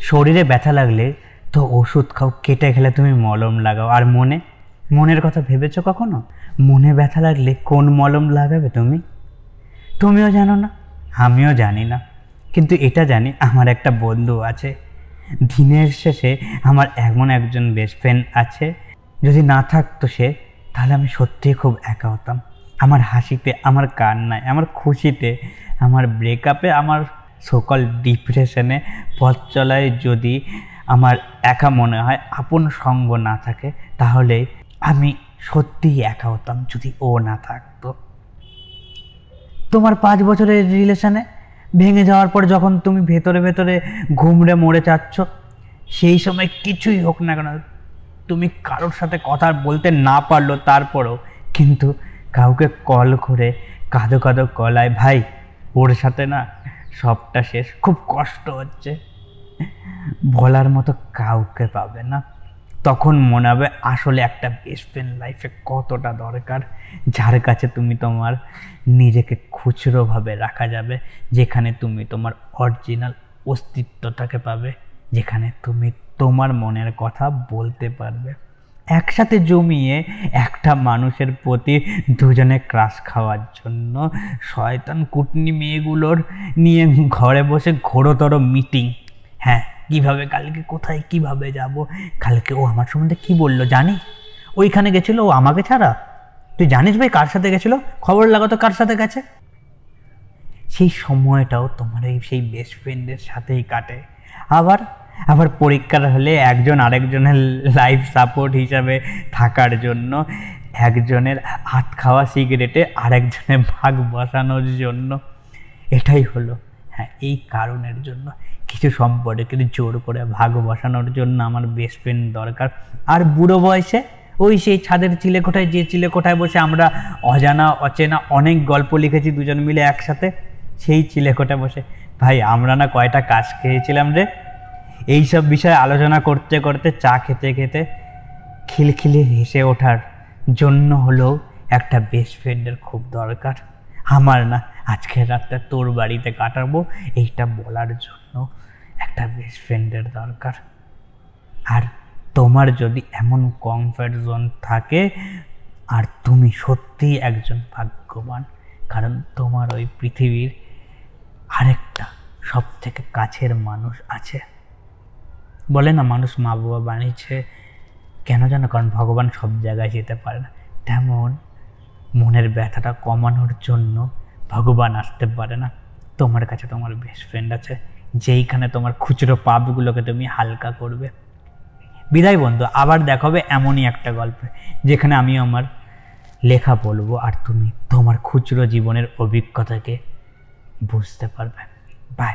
শরীরে ব্যথা লাগলে তো ওষুধ খাও, কেটে খেলে তুমি মলম লাগাও। আর মনে, মনের কথা ভেবেছো কখনো? মনে ব্যথা লাগলে কোন মলম লাগাবে তুমি? তুমিও জানো না, আমিও জানি না। কিন্তু এটা জানি, আমার একটা বন্ধু আছে। দিনের শেষে আমার এমন একজন বেস্ট ফ্রেন্ড আছে, যদি না থাকতো সে, তাহলে আমি সত্যিই খুব একা হতাম। আমার হাসিতে, আমার কান্নায়, আমার খুশিতে, আমার ব্রেকআপে আমার সকল ডিপ্রেশনে পথ চলায় যদি আমার একা মনে হয়, আপন সঙ্গ না থাকে, তাহলে আমি সত্যিই একা হতাম যদি ও না থাকতো। তোমার পাঁচ বছরের রিলেশনে ভেঙে যাওয়ার পর যখন তুমি ভেতরে ভেতরে ঘুমড়ে মরে যাচ্ছ, সেই সময় কিছুই হোক না কেন, তুমি কারোর সাথে কথা বলতে না পারল তারপরও কিন্তু কাউকে কল করে কাঁদো কাঁদো কলায় ভাই, ওর সাথে না সবটা শেষ। খুব কষ্ট হচ্ছে। বলার মতো কাউকে পাবে না। তখন মনে হবে আসলে একটা বেস্ট ফ্রেন্ড লাইফে কতটা দরকার, যার কাছে তুমি তোমার নিজেকে খুচরোভাবে রাখা যাবে, যেখানে তুমি তোমার অরিজিনাল অস্তিত্বটাকে পাবে, যেখানে তুমি তোমার মনের কথা বলতে পারবে। একসাথে জমিয়ে একটা মানুষের প্রতি দুজনে ক্রাশ খাওয়ার জন্য শয়তান কুটনি মেয়েগুলোর নিয়ে ঘরে বসে ঘোরতর মিটিং। হ্যাঁ কীভাবে, কালকে কোথায়, কীভাবে যাব? কালকে ও আমার সম্বন্ধে কি বলল জানিস ওইখানে গেছিল, ও আমাকে ছাড়া? তুই জানিস ভাই কার সাথে গেছিল? খবর লাগাতো কার সাথে গেছে? সেই সময়টাও তোমার এই, সেই বেস্ট ফ্রেন্ডের সাথেই কাটে। আবার আবার পরীক্ষার হলে একজন আরেকজনের লাইফ সাপোর্ট হিসাবে থাকার জন্য একজনের হাত খাওয়া সিগারেটে আরেকজনের ভাগ বসানোর জন্য। এটাই হলো হ্যাঁ এই কারণের জন্য। কিছু সম্পর্কে জোর করে ভাগ বসানোর জন্য আমার বেস্ট ফ্রেন্ড দরকার। আর বুড়ো বয়সে ওই সেই ছাদের চিলেকোঠায় যে চিলেকোঠায় বসে আমরা অজানা, অচেনা অনেক গল্প লিখেছি দুজন মিলে একসাথে, সেই চিলেকোঠায় বসে। ভাই, আমরা না কয়টা কাজ খেয়েছিলাম রে? এইসব বিষয়ে আলোচনা করতে করতে চা খেতে খেতে খিলখিলি হেসে ওঠার জন্য হলেও একটা বেস্ট ফ্রেন্ডের খুব দরকার। আমার না আজকের রাতটা তোর বাড়িতে কাটাবো, এইটা বলার জন্য একটা বেস্ট ফ্রেন্ডের দরকার। আর তোমার যদি এমন কমফর্ট জোন থাকে, আর তুমি সত্যিই একজন ভাগ্যবান, কারণ তোমার ওই পৃথিবীর আরেকটা সব থেকে কাছের মানুষ আছে। বলে না, মানুষ মা বাবা বানিয়েছে, কেন জানো কারণ ভগবান সব জায়গায় যেতে পারে না। তেমন মনের ব্যথাটা কমানোর জন্য ভগবান আসতে পারে না। তোমার কাছে তোমার বেস্ট ফ্রেন্ড আছে, যেইখানে তোমার খুচরো পাপগুলোকে তুমি হালকা করবে। বিদায় বন্ধু, আবার দেখাবে এমনই একটা গল্পে, যেখানে আমি আমার লেখা বলব আর তুমি তোমার খুচরো জীবনের অভিজ্ঞতাকে বুঝতে পারবে। বাই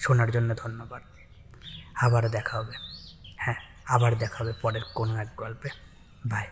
শোনার জন্য ধন্যবাদ। আবার দেখা হবে। হ্যাঁ আবার দেখা হবে পরের কোনো এক গল্পে। বাই